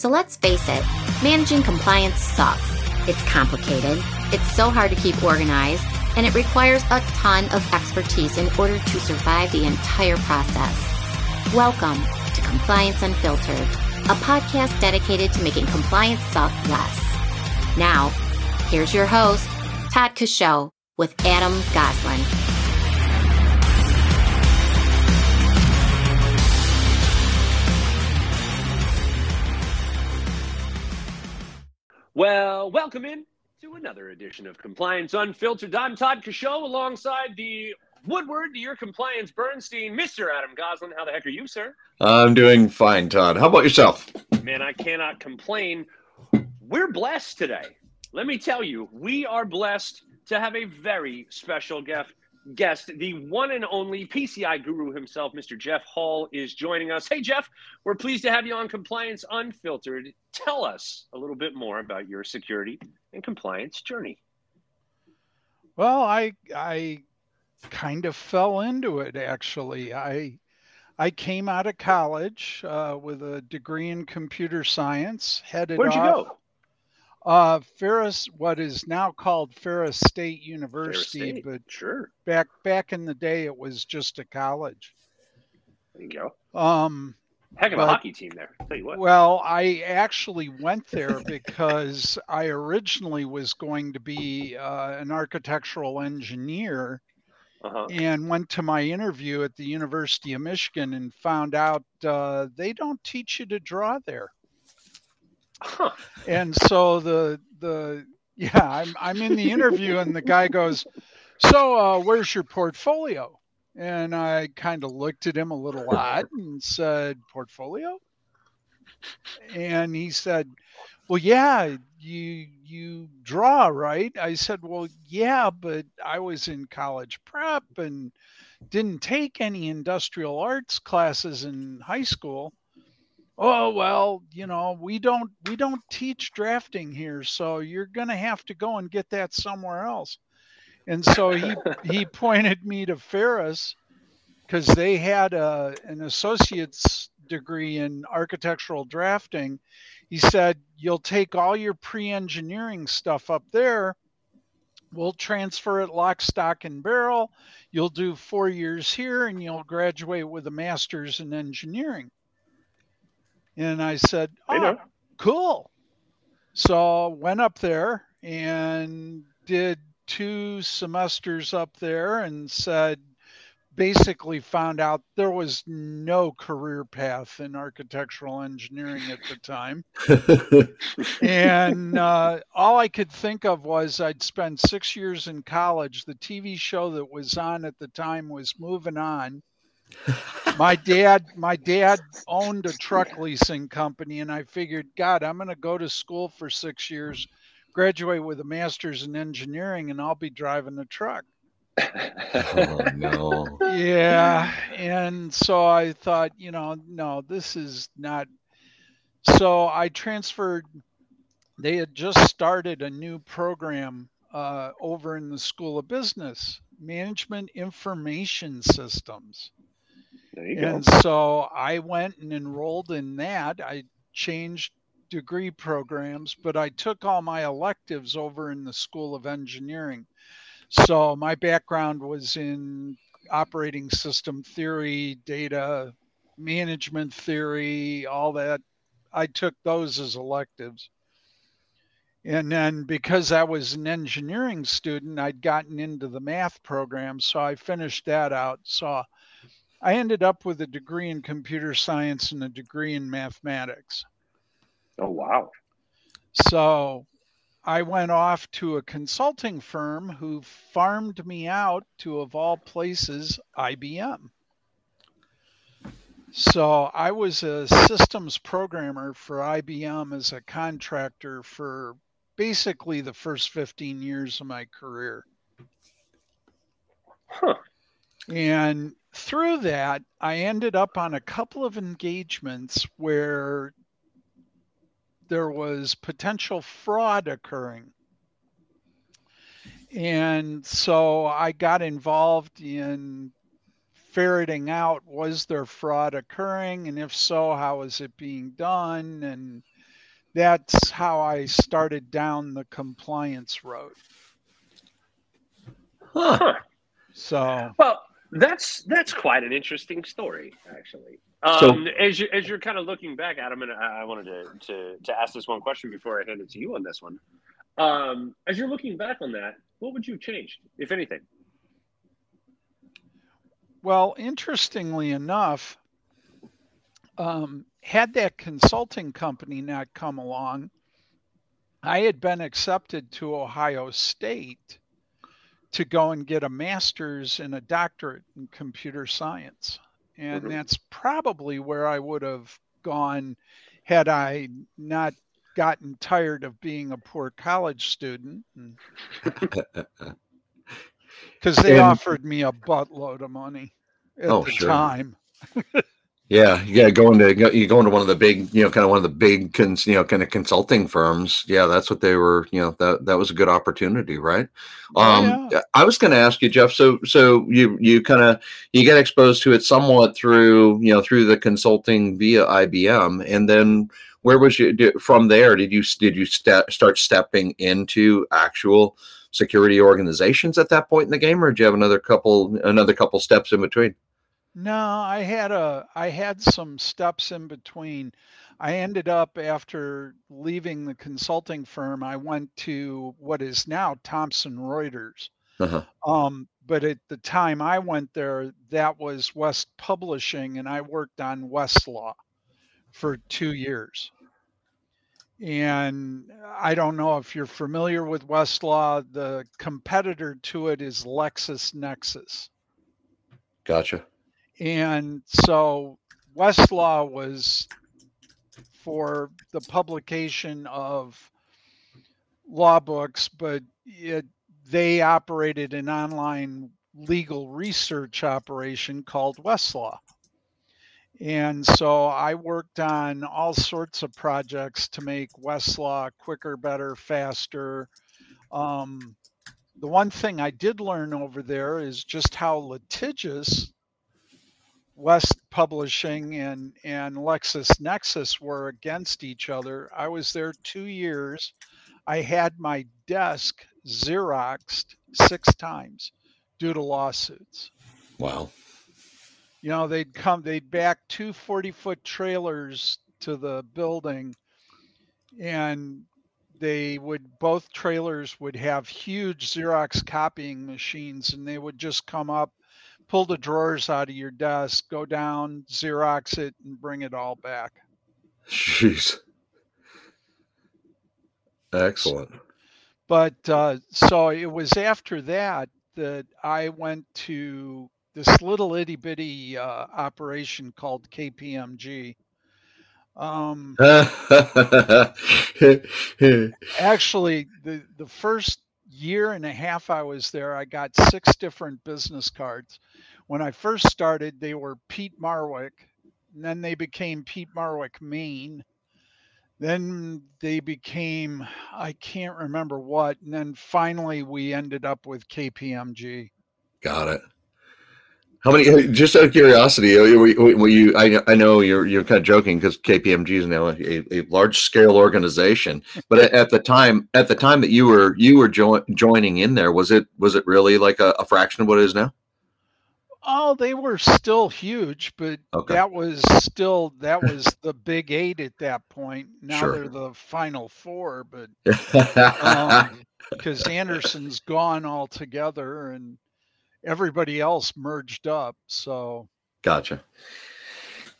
So let's face it, managing compliance sucks. It's complicated, it's so hard to keep organized, and it requires a ton of expertise in order to survive the entire process. Welcome to Compliance Unfiltered, a podcast dedicated to making compliance suck less. Now, here's your host, Todd Coshow, with Adam Goslin. Well, welcome in to another edition of Compliance Unfiltered. I'm Todd Coshow alongside the Woodward to your compliance Bernstein, Mr. Adam Goslin. How the heck are you, sir? I'm doing fine, Todd. How about yourself? Man, I cannot complain. We're blessed today. Let me tell you, we are blessed to have a very special guest. Guest, the one and only PCI guru himself, Mr. Jeff Hall, is joining us. Hey, Jeff, we're pleased to have you on Compliance Unfiltered. Tell us a little bit more about your security and compliance journey. Well, I I kind of fell into it actually. I I came out of college uh, with a degree in computer science. Headed Where'd you off, go? Uh, Ferris, what is now called Ferris State University, State. but Sure. back back in the day, it was just a college. There you go. Um, Heck of a hockey team there. Tell you what. Well, I actually went there because I originally was going to be uh, an architectural engineer Uh-huh. and went to my interview at the University of Michigan and found out uh, they don't teach you to draw there. Huh. And so the the yeah, I'm I'm in the interview and the guy goes, "So, uh, where's your portfolio?" And I kind of looked at him a little odd and said, "Portfolio?" And he said, "Well, yeah, you you draw, right?" I said, "Well, yeah, but I was in college prep and didn't take any industrial arts classes in high school." Oh, well, you know, we don't we don't teach drafting here, so you're going to have to go and get that somewhere else. And so he he pointed me to Ferris because they had a, an associate's degree in architectural drafting. He said, You'll take all your pre engineering stuff up there. We'll transfer it lock, stock, and barrel. You'll do four years here and you'll graduate with a master's in engineering. And I said, Oh, know. cool. So went up there and did two semesters up there and said basically found out there was no career path in architectural engineering at the time and uh, all i could think of was i'd spent six years in college the tv show that was on at the time was moving on my dad my dad owned a truck leasing company and i figured god i'm going to go to school for six years graduate with a master's in engineering and i'll be driving a truck oh no. yeah and so i thought you know no this is not so i transferred they had just started a new program uh, over in the school of business management information systems You go. and so I went and enrolled in that. I changed degree programs, but I took all my electives over in the School of Engineering. So my background was in operating system theory, data management theory, all that. I took those as electives. And then because I was an engineering student, I'd gotten into the math program. So I finished that out. So I ended up with a degree in computer science and a degree in mathematics. oh wow. So I went off to a consulting firm who farmed me out to, of all places, IBM. So I was a systems programmer for IBM as a contractor for basically the first 15 years of my career. Huh. And through that, I ended up on a couple of engagements where there was potential fraud occurring. And so I got involved in ferreting out was there fraud occurring? And if so, how is it being done? And that's how I started down the compliance road. Huh. So Well, that's that's quite an interesting story, actually. So- Um, as you as you're kind of looking back, Adam, and I, I wanted to, to to ask this one question before I hand it to you on this one. Um, as you're looking back on that, what would you have changed, if anything? Well, interestingly enough, um, had that consulting company not come along, I had been accepted to Ohio State to go and get a master's and a doctorate in computer science. And Mhm. that's probably where I would have gone had I not gotten tired of being a poor college student. Because they And- offered me a buttload of money at Oh, the sure. time. Yeah, yeah, going to you go into one of the big, you know, kind of one of the big, cons, you know, kind of consulting firms. Yeah, that's what they were. You know, that that was a good opportunity, right? Um, yeah. I was going to ask you, Jeff. So, so you you kind of you get exposed to it somewhat through, you know, through the consulting via IBM, and then where was you from there? Did you did you sta start stepping into actual security organizations at that point in the game, or did you have another couple another couple steps in between? No, I had a I had some steps in between. I ended up after leaving the consulting firm, I went to what is now Thomson Reuters. Uh-huh. Um, but at the time I went there, that was West Publishing, and I worked on Westlaw for two years. And I don't know if you're familiar with Westlaw. The competitor to it is LexisNexis. Gotcha. And so Westlaw was for the publication of law books, but it, they operated an online legal research operation called Westlaw. And so I worked on all sorts of projects to make Westlaw quicker, better, faster. Um, the one thing I did learn over there is just how litigious West Publishing and and LexisNexis were against each other. I was there two years. I had my desk xeroxed six times due to lawsuits. Wow. You know, they'd come, they'd back two 40 foot trailers to the building, and they would, both trailers would have huge Xerox copying machines, and they would just come up, pull the drawers out of your desk, go down, Xerox it, and bring it all back. Jeez. Excellent. But uh, so it was after that that I went to this little itty bitty uh, operation called KPMG. Um, actually, the the first year and a half I was there, I got six different business cards. When I first started, they were Peat Marwick, and then they became Peat Marwick Main. Then they became I can't remember what, and then finally we ended up with KPMG. Got it. How many? Just out of curiosity, were, you? I, I know you're you're kind of joking because KPMG is now a, a large scale organization. But at, the time, at the time that you were you were jo- joining in there, was it was it really like a, a fraction of what it is now? Oh, they were still huge, but Okay. that was still that was the big eight at that point. Now Sure. they're the final four, but um, because Andersen's gone altogether and everybody else merged up. So Gotcha.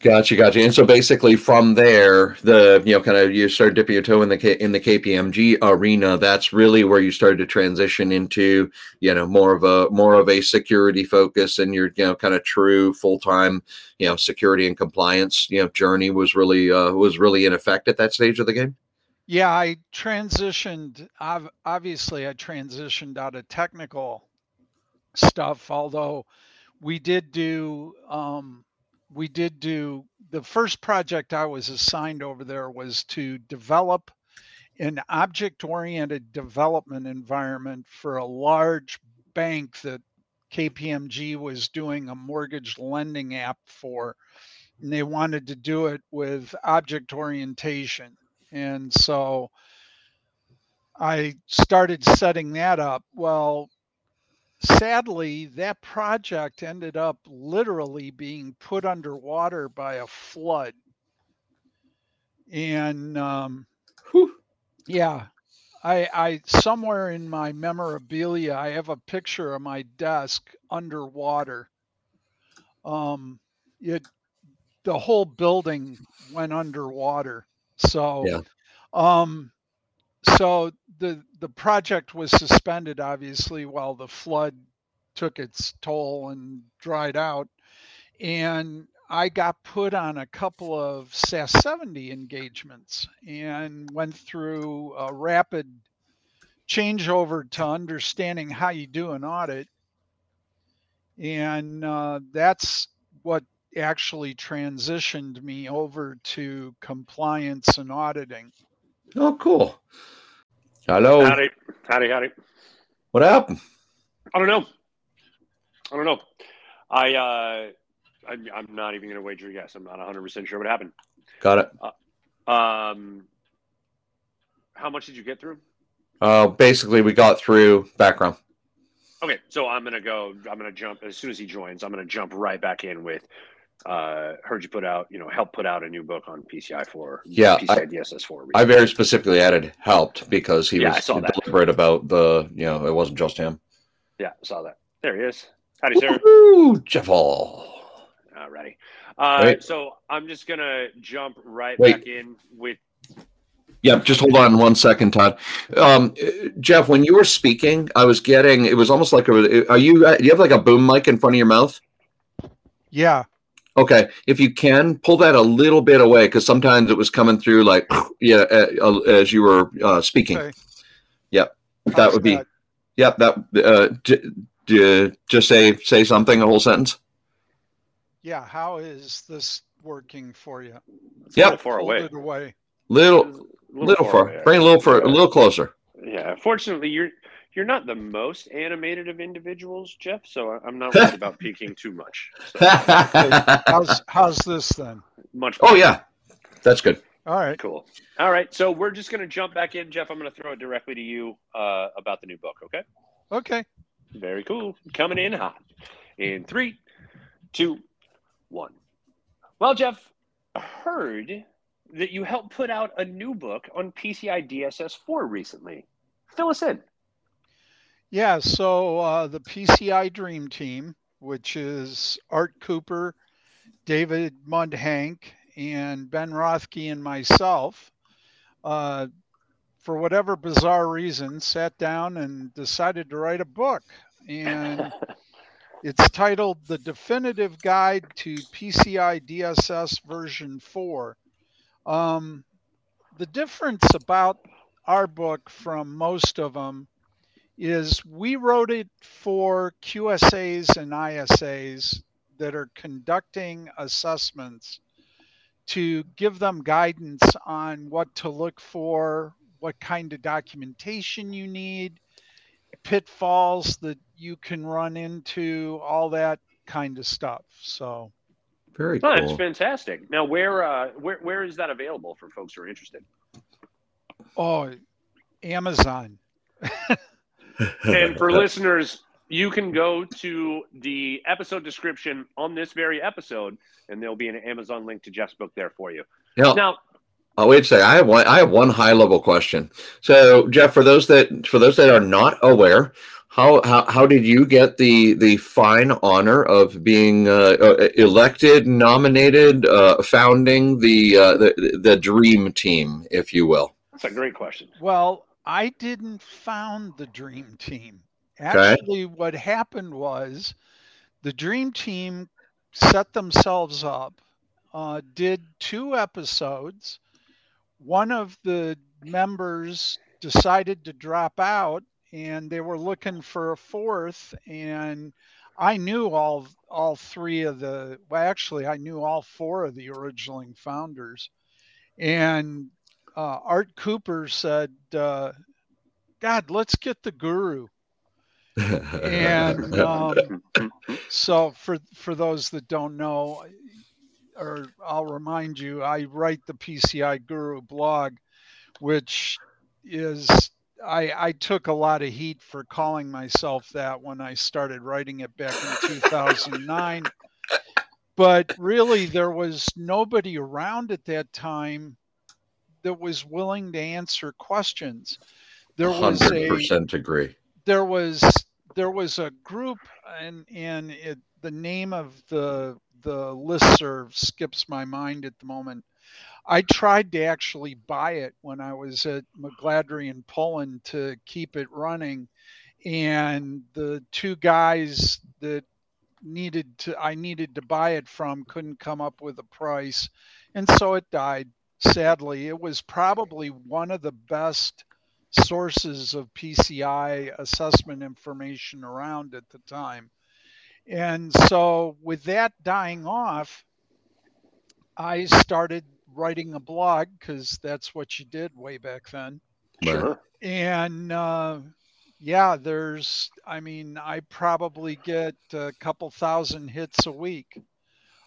Gotcha, gotcha. And so basically from there, the you know, kind of you started dipping your toe in the K, in the KPMG arena. That's really where you started to transition into, you know, more of a more of a security focus and your, you know, kind of true full-time, you know, security and compliance, you know, journey was really uh was really in effect at that stage of the game. yeah, I transitioned. ob- Obviously, I transitioned out of technical stuff. Although we did do um, we did do the first project I was assigned over there was to develop an object oriented development environment for a large bank that KPMG was doing a mortgage lending app for. And they wanted to do it with object orientation. And so I started setting that up. Well, sadly, that project ended up literally being put underwater by a flood. And um, yeah, I, I somewhere in my memorabilia, I have a picture of my desk underwater. Um, it the whole building went underwater. So, Yeah. um, so the the project was suspended obviously while the flood took its toll and dried out. And i got put on a couple of sas 70 engagements and went through a rapid changeover to understanding how you do an audit. And uh, that's what actually transitioned me over to compliance and auditing. Oh, cool. Hello. Howdy, howdy, howdy. What happened? I don't know. I don't know. I uh, I'm, I'm not even going to wager a guess. I'm not 100 percent sure what happened. Got it. Um, how much did you get through? Uh, basically, we got through background. Okay, so I'm gonna go. I'm gonna jump as soon as he joins. I'm gonna jump right back in with. Uh, heard you put out, you know, help put out a new book on PCI four. Yeah, PCI DSS four. I very specifically added helped because he Yeah, was saw that. deliberate about the, you know, it wasn't just him. yeah, saw that. There he is. Howdy, sir. Woo, Jeff Hall. Alrighty. Uh, Wait. so I'm just gonna jump right Wait. back in with. Yep, just hold on one second, Todd. Um, uh, Jeff, when you were speaking, I was getting it was almost like a. Are you? uh, Do you have like a boom mic in front of your mouth? yeah Okay, if you can pull that a little bit away, because sometimes it was coming through like yeah, uh, as you were uh, speaking. Okay. Yep, that How's would be. Yep, that. Uh, d- d- just say say something, a whole sentence. yeah how is this working for you It's a Yep. little far away. away Little, It's a little far. away. Bring a little for a little closer. Yeah. Fortunately, you're you're not the most animated of individuals, Jeff. So I- I'm not worried about peaking too much. So how's how's this then much. oh yeah, that's good. all right Cool. All right. So we're just gonna jump back in, Jeff. I'm gonna throw it directly to you uh, about the new book. Okay. okay Very cool. Coming in hot. In three, two, one. Well, Jeff, I heard that you helped put out a new book on PCI DSS 4 recently. Fill us in. Yeah, so uh, the PCI Dream Team, which is Art Cooper, David Mundhenk, and Ben Rothke and myself, uh, for whatever bizarre reason, sat down and decided to write a book. And it's titled The Definitive Guide to PCI DSS version 4. Um, the difference about our book from most of them is we wrote it for QSAs and ISAs that are conducting assessments to give them guidance on what to look for, what kind of documentation you need, pitfalls that you can run into, all that kind of stuff. So, Very Oh, that's fantastic. Now, where, uh, where where is that available for folks who are interested? oh, Amazon. And for listeners, you can go to the episode description on this very episode, and there'll be an Amazon link to Jeff's book there for you. Now, Now, Oh, wait a second. I have one. I have one high level question. So, Jeff, for those that for those that are not aware, how how, how did you get the the fine honor of being uh, uh, elected, nominated, uh, founding the, uh, the the dream team, if you will? that's a great question. Well, I didn't found the dream team. Actually, what happened was the dream team set themselves up, uh, did two episodes. One of the members decided to drop out, and they were looking for a fourth. And I knew all all three of the. Well, actually, I knew all four of the original founders, and uh, Art Cooper said, uh, "God, let's get the guru." And um, so, for for those that don't know, or I'll remind you, I write the PCI Guru blog, which is I, I took a lot of heat for calling myself that when I started writing it back in 2009. but really, there was nobody around at that time that was willing to answer questions. There was a percent agree. There was there was a group, and and it, the name of the the listserv skips my mind at the moment. I tried to actually buy it when I was at McGladrey and Pullen to keep it running. And the two guys that needed to I needed to buy it from couldn't come up with a price. And so it died. Sadly, it was probably one of the best sources of PCI assessment information around at the time. And so with that dying off, I started writing a blog because that's what you did way back then. Sure. And uh, yeah, there's, I mean, I probably get a couple thousand hits a week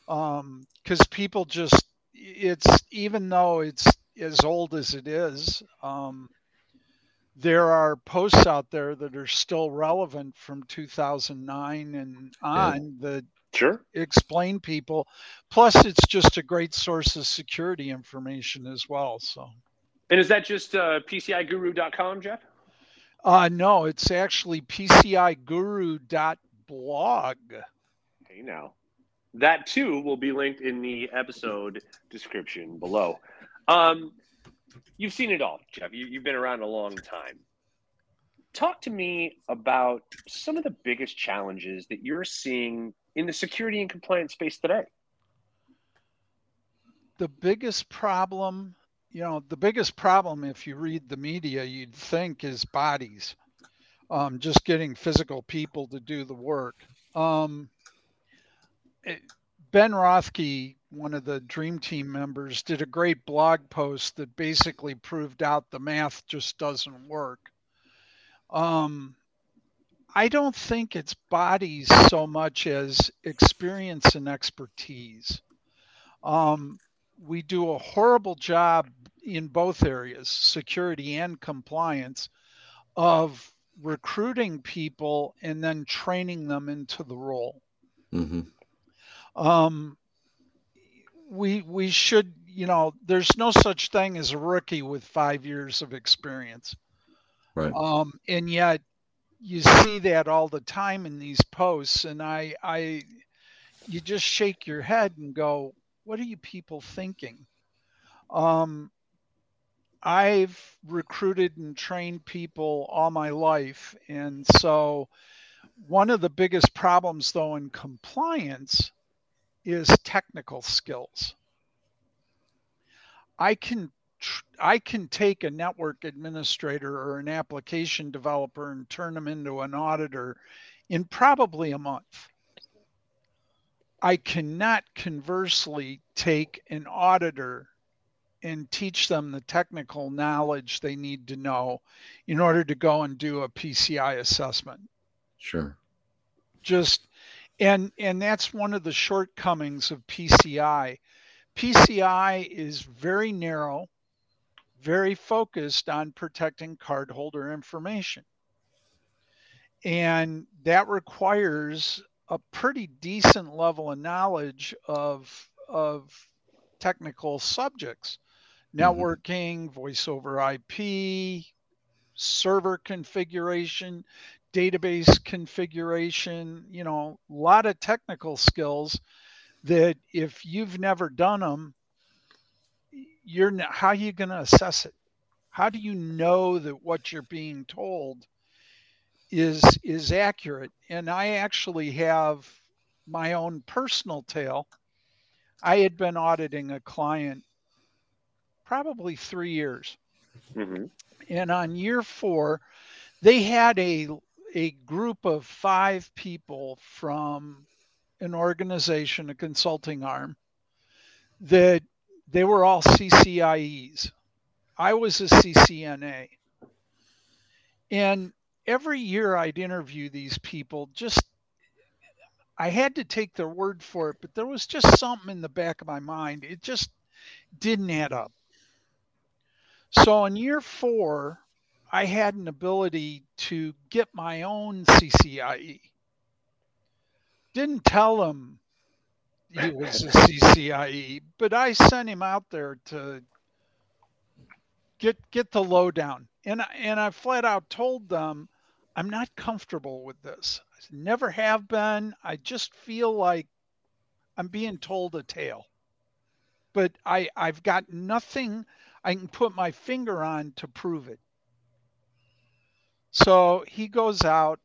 because um, people just, it's even though it's as old as it is, um, there are posts out there that are still relevant from 2009 and on yeah. that sure. explain people. Plus it's just a great source of security information as well so. And is that just uh, pciguru.com jeff? Uh, no it's actually pciguru.blog hey now that too will be linked in the episode description below um, you've seen it all jeff you, you've been around a long time talk to me about some of the biggest challenges that you're seeing in the security and compliance space today? The biggest problem, you know, the biggest problem, if you read the media, you'd think is bodies, um, just getting physical people to do the work. Um, ben Rothke, one of the Dream Team members, did a great blog post that basically proved out the math just doesn't work. Um, I don't think it's bodies so much as experience and expertise. Um, we do a horrible job in both areas, security and compliance, of recruiting people and then training them into the role. Mm-hmm. Um, we we should, you know, there's no such thing as a rookie with five years of experience. Right. Um, and yet you see that all the time in these posts and i i you just shake your head and go what are you people thinking um i've recruited and trained people all my life and so one of the biggest problems though in compliance is technical skills i can I can take a network administrator or an application developer and turn them into an auditor in probably a month. I cannot conversely take an auditor and teach them the technical knowledge they need to know in order to go and do a PCI assessment. Sure. Just and and that's one of the shortcomings of PCI. PCI is very narrow very focused on protecting cardholder information. And that requires a pretty decent level of knowledge of, of technical subjects mm-hmm. networking, voice over IP, server configuration, database configuration, you know, a lot of technical skills that if you've never done them, you're how are you going to assess it? How do you know that what you're being told is is accurate? And I actually have my own personal tale. I had been auditing a client probably three years, mm-hmm. and on year four, they had a a group of five people from an organization, a consulting arm, that they were all CCIEs. I was a CCNA. And every year I'd interview these people, just I had to take their word for it, but there was just something in the back of my mind. It just didn't add up. So in year four, I had an ability to get my own CCIE. Didn't tell him he was a CCIE, but I sent him out there to get get the lowdown. And and I flat out told them I'm not comfortable with this. I never have been. I just feel like I'm being told a tale. But I I've got nothing I can put my finger on to prove it. So he goes out.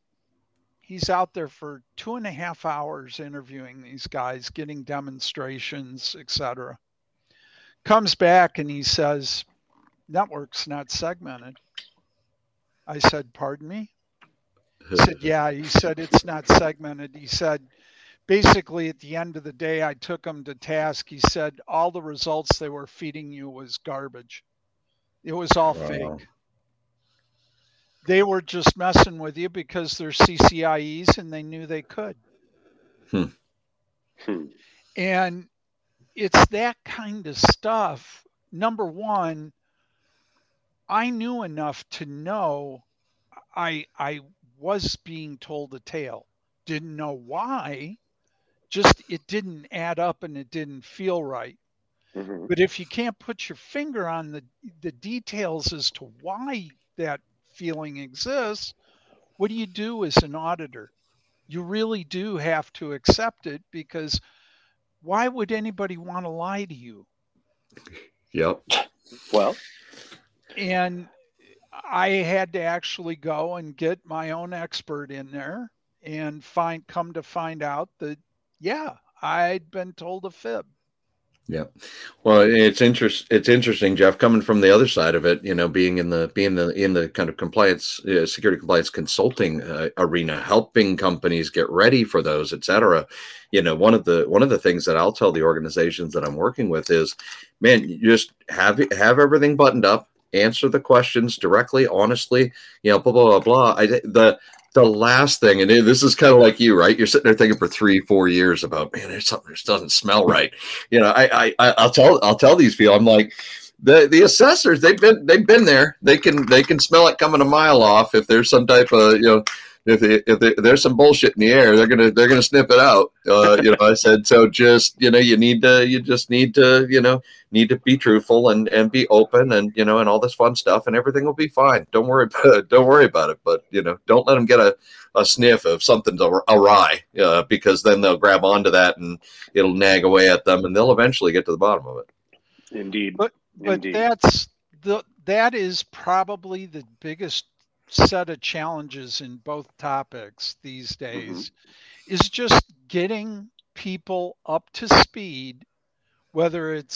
He's out there for two and a half hours interviewing these guys, getting demonstrations, etc. Comes back and he says, "Network's not segmented." I said, "Pardon me." He said, "Yeah." He said, "It's not segmented." He said, basically at the end of the day i took him to task he said all the results they were feeding you was garbage it was all wow. fake they were just messing with you because they're ccies and they knew they could hmm. Hmm. and it's that kind of stuff number one i knew enough to know i i was being told a tale didn't know why just it didn't add up and it didn't feel right. Mm-hmm. But if you can't put your finger on the the details as to why that feeling exists, what do you do as an auditor? You really do have to accept it because why would anybody want to lie to you? Yep. Well, and I had to actually go and get my own expert in there and find come to find out that yeah, I'd been told a fib. Yeah, well, it's interest. It's interesting, Jeff, coming from the other side of it. You know, being in the being the in the kind of compliance, uh, security compliance consulting uh, arena, helping companies get ready for those, et cetera. You know, one of the one of the things that I'll tell the organizations that I'm working with is, man, you just have have everything buttoned up, answer the questions directly, honestly. You know, blah blah blah blah. I the the last thing, and this is kind of like you, right? You're sitting there thinking for three, four years about, man, there's something that doesn't smell right. You know, I, I, I'll tell, I'll tell these people, I'm like, the the assessors, they've been, they've been there. They can, they can smell it coming a mile off if there's some type of, you know, if, they, if, they, if there's some bullshit in the air, they're gonna, they're gonna snip it out. Uh, you know, I said, so just, you know, you need to, you just need to, you know, need to be truthful and and be open and you know and all this fun stuff and everything will be fine don't worry about it don't worry about it but you know don't let them get a, a sniff of something's awry uh, because then they'll grab onto that and it'll nag away at them and they'll eventually get to the bottom of it indeed but but indeed. that's the that is probably the biggest set of challenges in both topics these mm-hmm. days mm-hmm. is just getting people up to speed whether it's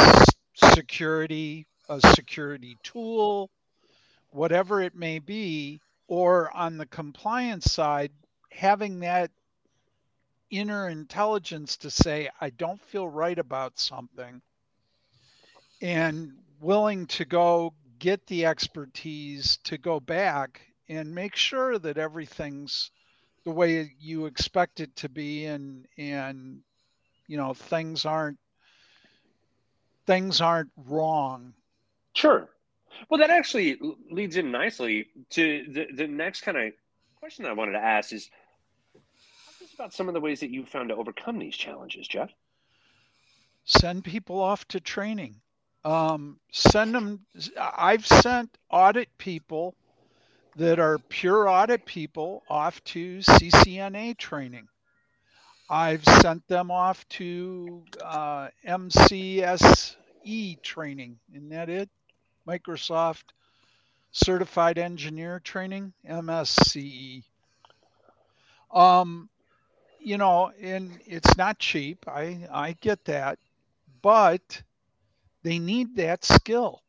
security, a security tool, whatever it may be, or on the compliance side, having that inner intelligence to say, I don't feel right about something, and willing to go get the expertise to go back and make sure that everything's the way you expect it to be and and you know things aren't things aren't wrong. Sure. Well, that actually leads in nicely to the, the next kind of question I wanted to ask is about some of the ways that you found to overcome these challenges, Jeff. Send people off to training. Um, send them. I've sent audit people that are pure audit people off to CCNA training. I've sent them off to uh, MCSE training. Isn't that it? Microsoft Certified Engineer Training, MSCE. Um, you know, and it's not cheap. I I get that, but they need that skill.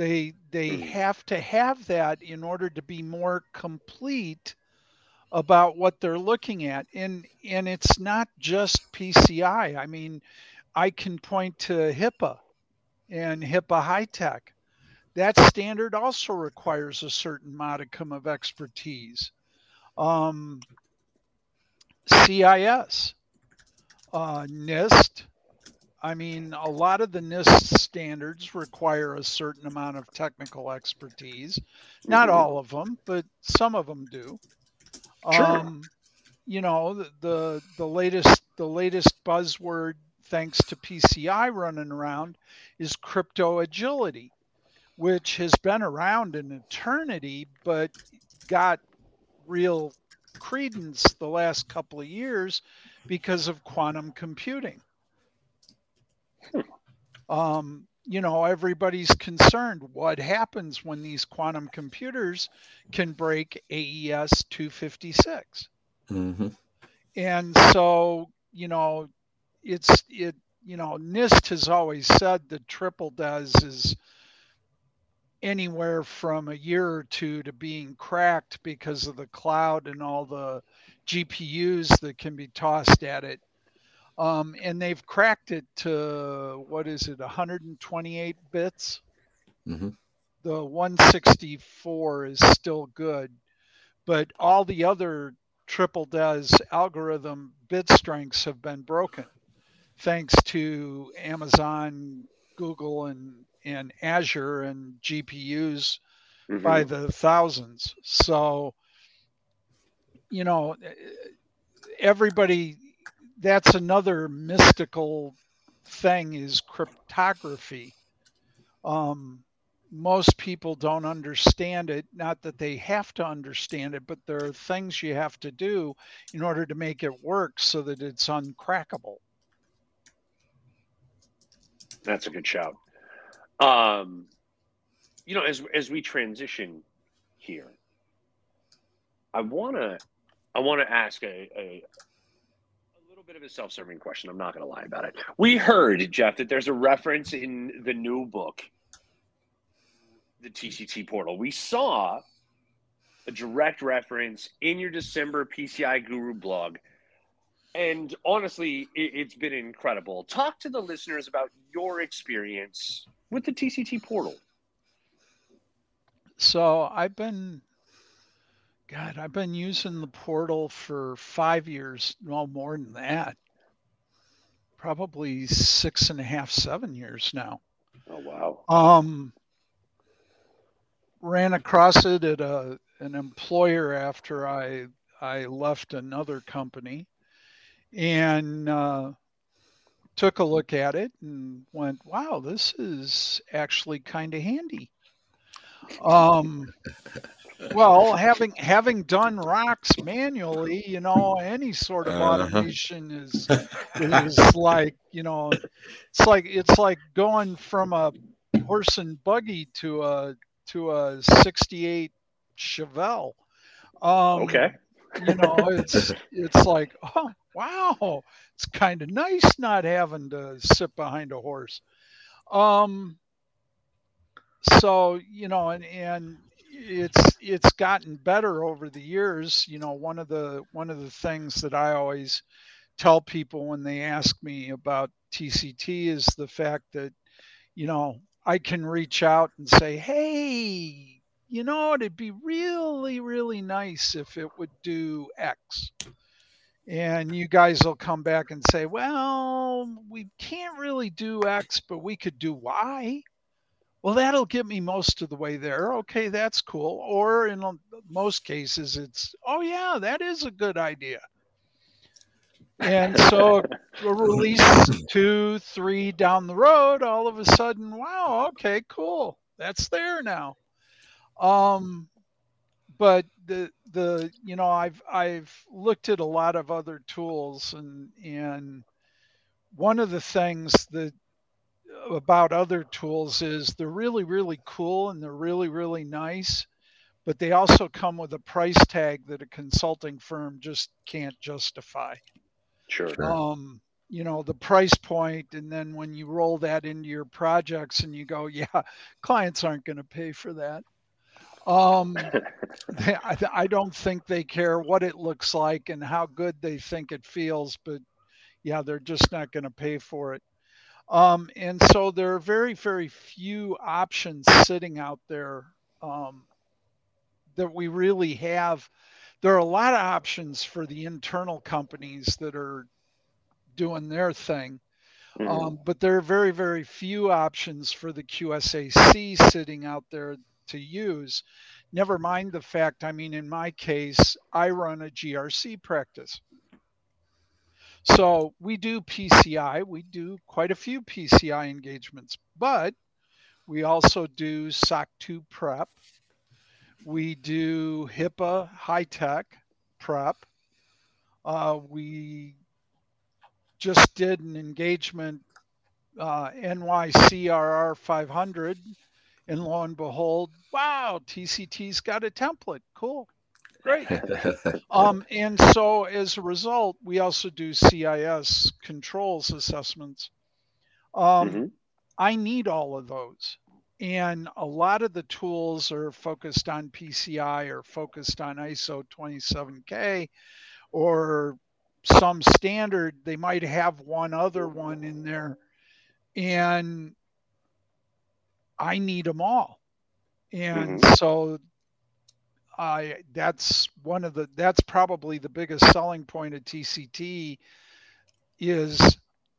They they hmm. have to have that in order to be more complete about what they're looking at and and it's not just PCI I mean I can point to HIPAA and HIPAA HITECH. that standard also requires a certain modicum of expertise um, CIS uh, NIST I mean, a lot of the NIST standards require a certain amount of technical expertise. Not Mhm. all of them, but some of them do. Sure. Um, you know, the, the the latest the latest buzzword, thanks to PCI running around, is crypto agility, which has been around an eternity, but got real credence the last couple of years because of quantum computing. Um, you know, everybody's concerned what happens when these quantum computers can break AES 256. hmm And so, you know, it's it you know, NIST has always said that triple DES is anywhere from a year or two to being cracked because of the cloud and all the GPUs that can be tossed at it. Um, and they've cracked it to what is it, 128 bits? Mhm. The 164 is still good, but all the other triple DES algorithm bit strengths have been broken thanks to Amazon, Google, and, and Azure and GPUs Mhm. by the thousands. So, you know, everybody, that's another mystical thing is cryptography. Um, most people don't understand it. Not that they have to understand it, but there are things you have to do in order to make it work so that it's uncrackable. That's a good shout. Um, you know, as as we transition here, I wanna I wanna ask a, a bit of a self-serving question. I'm not gonna lie about it. We heard Jeff that there's a reference in the new book, the TCT portal. We saw a direct reference in your December PCI Guru blog. And honestly, it, it's been incredible. Talk to the listeners about your experience with the TCT portal. So I've been, God, I've been using the portal for five years, no more than that. Probably six and a half, seven years now. Oh wow! Um, ran across it at a an employer after I I left another company, and uh, took a look at it and went, "Wow, this is actually kind of handy." Um, well, having having done ROCs manually, you know, any sort of Uh-huh. automation is is like you know, it's like it's like going from a horse and buggy to a to a 68 Chevelle. Um, Okay. You know, it's it's like, oh wow, it's kind of nice not having to sit behind a horse. Um. So you know, and and it's it's gotten better over the years. You know, one of the one of the things that I always tell people when they ask me about TCT is the fact that you know I can reach out and say, hey, you know, it'd be really, really nice if it would do X. And you guys will come back and say, well, we can't really do X, but we could do Y. Well, that'll get me most of the way there. Okay, that's cool. Or in most cases, it's, oh, yeah, that is a good idea. And so a release two, three down the road, all of a sudden, wow, okay, cool. That's there now. Um, but the the you know I've I've looked at a lot of other tools and and one of the things that about other tools is they're really really cool and they're really really nice but they also come with a price tag that a consulting firm just can't justify Sure. Sure. um you know the price point and then when you roll that into your projects and you go yeah clients aren't going to pay for that um they, I, I don't think they care what it looks like and how good they think it feels but yeah they're just not going to pay for it um and so there are very very few options sitting out there um that we really have there are a lot of options for the internal companies that are doing their thing Mm-hmm. Um, but there are very, very few options for the QSAC sitting out there to use. Never mind the fact, I mean, in my case, I run a GRC practice. So we do PCI, we do quite a few PCI engagements, but we also do SOC 2 prep. We do HIPAA HITECH prep. Uh, we just did an engagement uh, NYCRR 500, and lo and behold, wow, TCT's got a template. Cool. Great. um, and so as a result, we also do CIS controls assessments. Um, mm-hmm. I need all of those. And a lot of the tools are focused on PCI or focused on ISO 27K or some standard. They might have one other one in there. And I need them all. And mm-hmm. so I that's one of the that's probably the biggest selling point of TCT is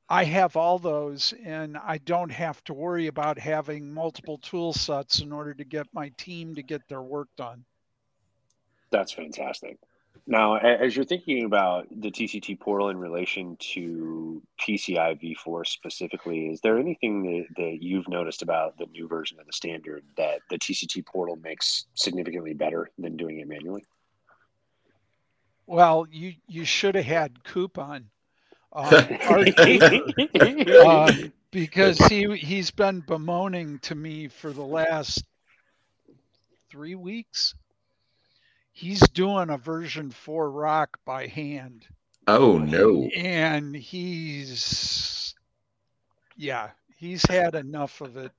I have all those and I don't have to worry about having multiple tool sets in order to get my team to get their work done. That's fantastic. Now, as you're thinking about the TCT portal in relation to PCI v4 specifically, is there anything that, that you've noticed about the new version of the standard that the TCT portal makes significantly better than doing it manually? Well, you you should have had Coop on, uh, uh, because he he's been bemoaning to me for the last three weeks he's doing a version 4 ROC by hand. Oh no. And he's yeah, he's had enough of it.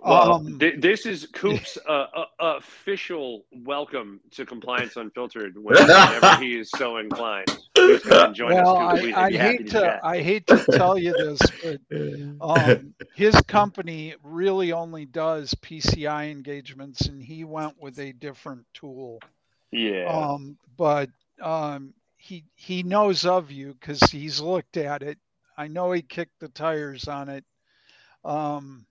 Well, um, th- this is Coop's uh, uh, official welcome to Compliance Unfiltered whenever he is so inclined. well, I, I hate to, to I hate to tell you this, but um, his company really only does PCI engagements, and he went with a different tool. Yeah. Um, but um, he he knows of you because he's looked at it. I know he kicked the tires on it, um,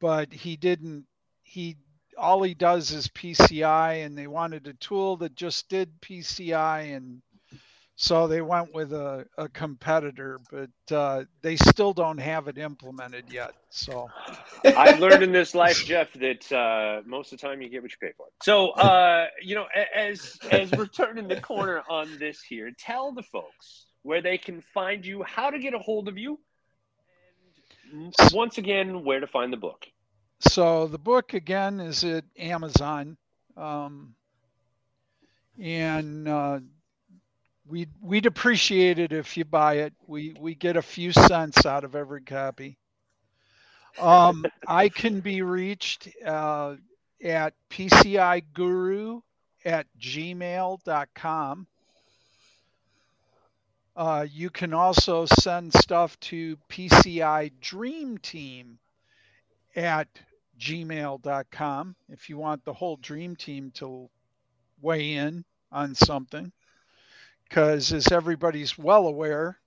but he didn't. He all he does is PCI, and they wanted a tool that just did PCI, and so they went with a, a competitor, but uh, they still don't have it implemented yet. So I've learned in this life, Jeff, that uh, most of the time you get what you pay for. So uh, you know, as as we're turning the corner on this here, tell the folks where they can find you, how to get a hold of you, and once again, where to find the book. So the book again is at Amazon, um, and we'd we'd appreciate it if you buy it. We we get a few cents out of every copy. Um, I can be reached uh, at pciguru at gmail.com. Uh, you can also send stuff to PCI Dream Team at gmail.com if you want the whole Dream Team to weigh in on something because as everybody's well aware,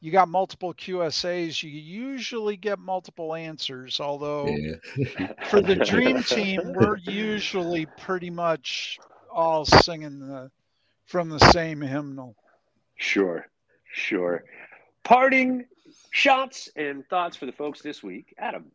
you got multiple QSAs, you usually get multiple answers. Although yeah. for the dream team, we're usually pretty much all singing the from the same hymnal. Sure, sure. Parting shots and thoughts for the folks this week, Adam.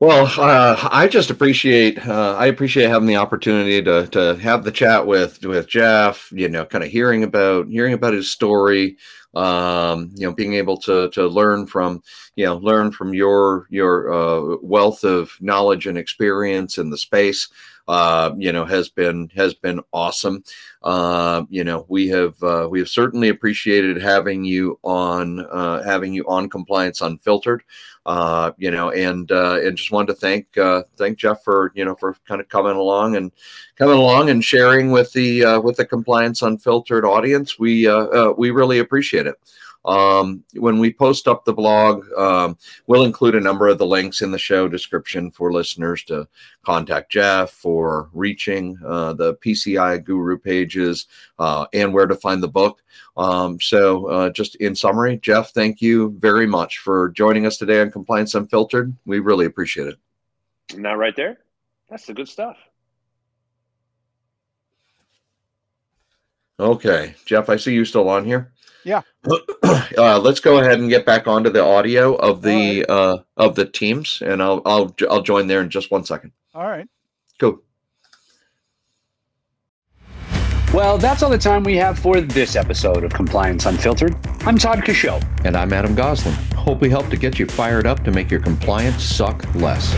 Well, uh, I just appreciate uh, I appreciate having the opportunity to to have the chat with with Jeff. You know, kind of hearing about hearing about his story. Um, you know, being able to to learn from you know learn from your your uh, wealth of knowledge and experience in the space uh, you know, has been has been awesome. Uh, you know, we have uh, we have certainly appreciated having you on uh, having you on Compliance Unfiltered. Uh, you know, and and just wanted to thank thank Jeff for you know for kind of coming along and coming along and sharing with the with the Compliance Unfiltered audience. We we really appreciate it. Um, when we post up the blog, um, we'll include a number of the links in the show description for listeners to contact Jeff for reaching uh, the PCI Guru pages uh, and where to find the book. Um, so, uh, just in summary, Jeff, thank you very much for joining us today on Compliance Unfiltered. We really appreciate it. Now, right there, that's the good stuff. Okay, Jeff, I see you still on here. Yeah. Uh, let's go ahead and get back onto the audio of the right. uh, of the teams, and I'll I'll I'll join there in just one second. All right. Cool. Well, that's all the time we have for this episode of Compliance Unfiltered. I'm Todd Coshow. And I'm Adam Goslin. Hope we helped to get you fired up to make your compliance suck less.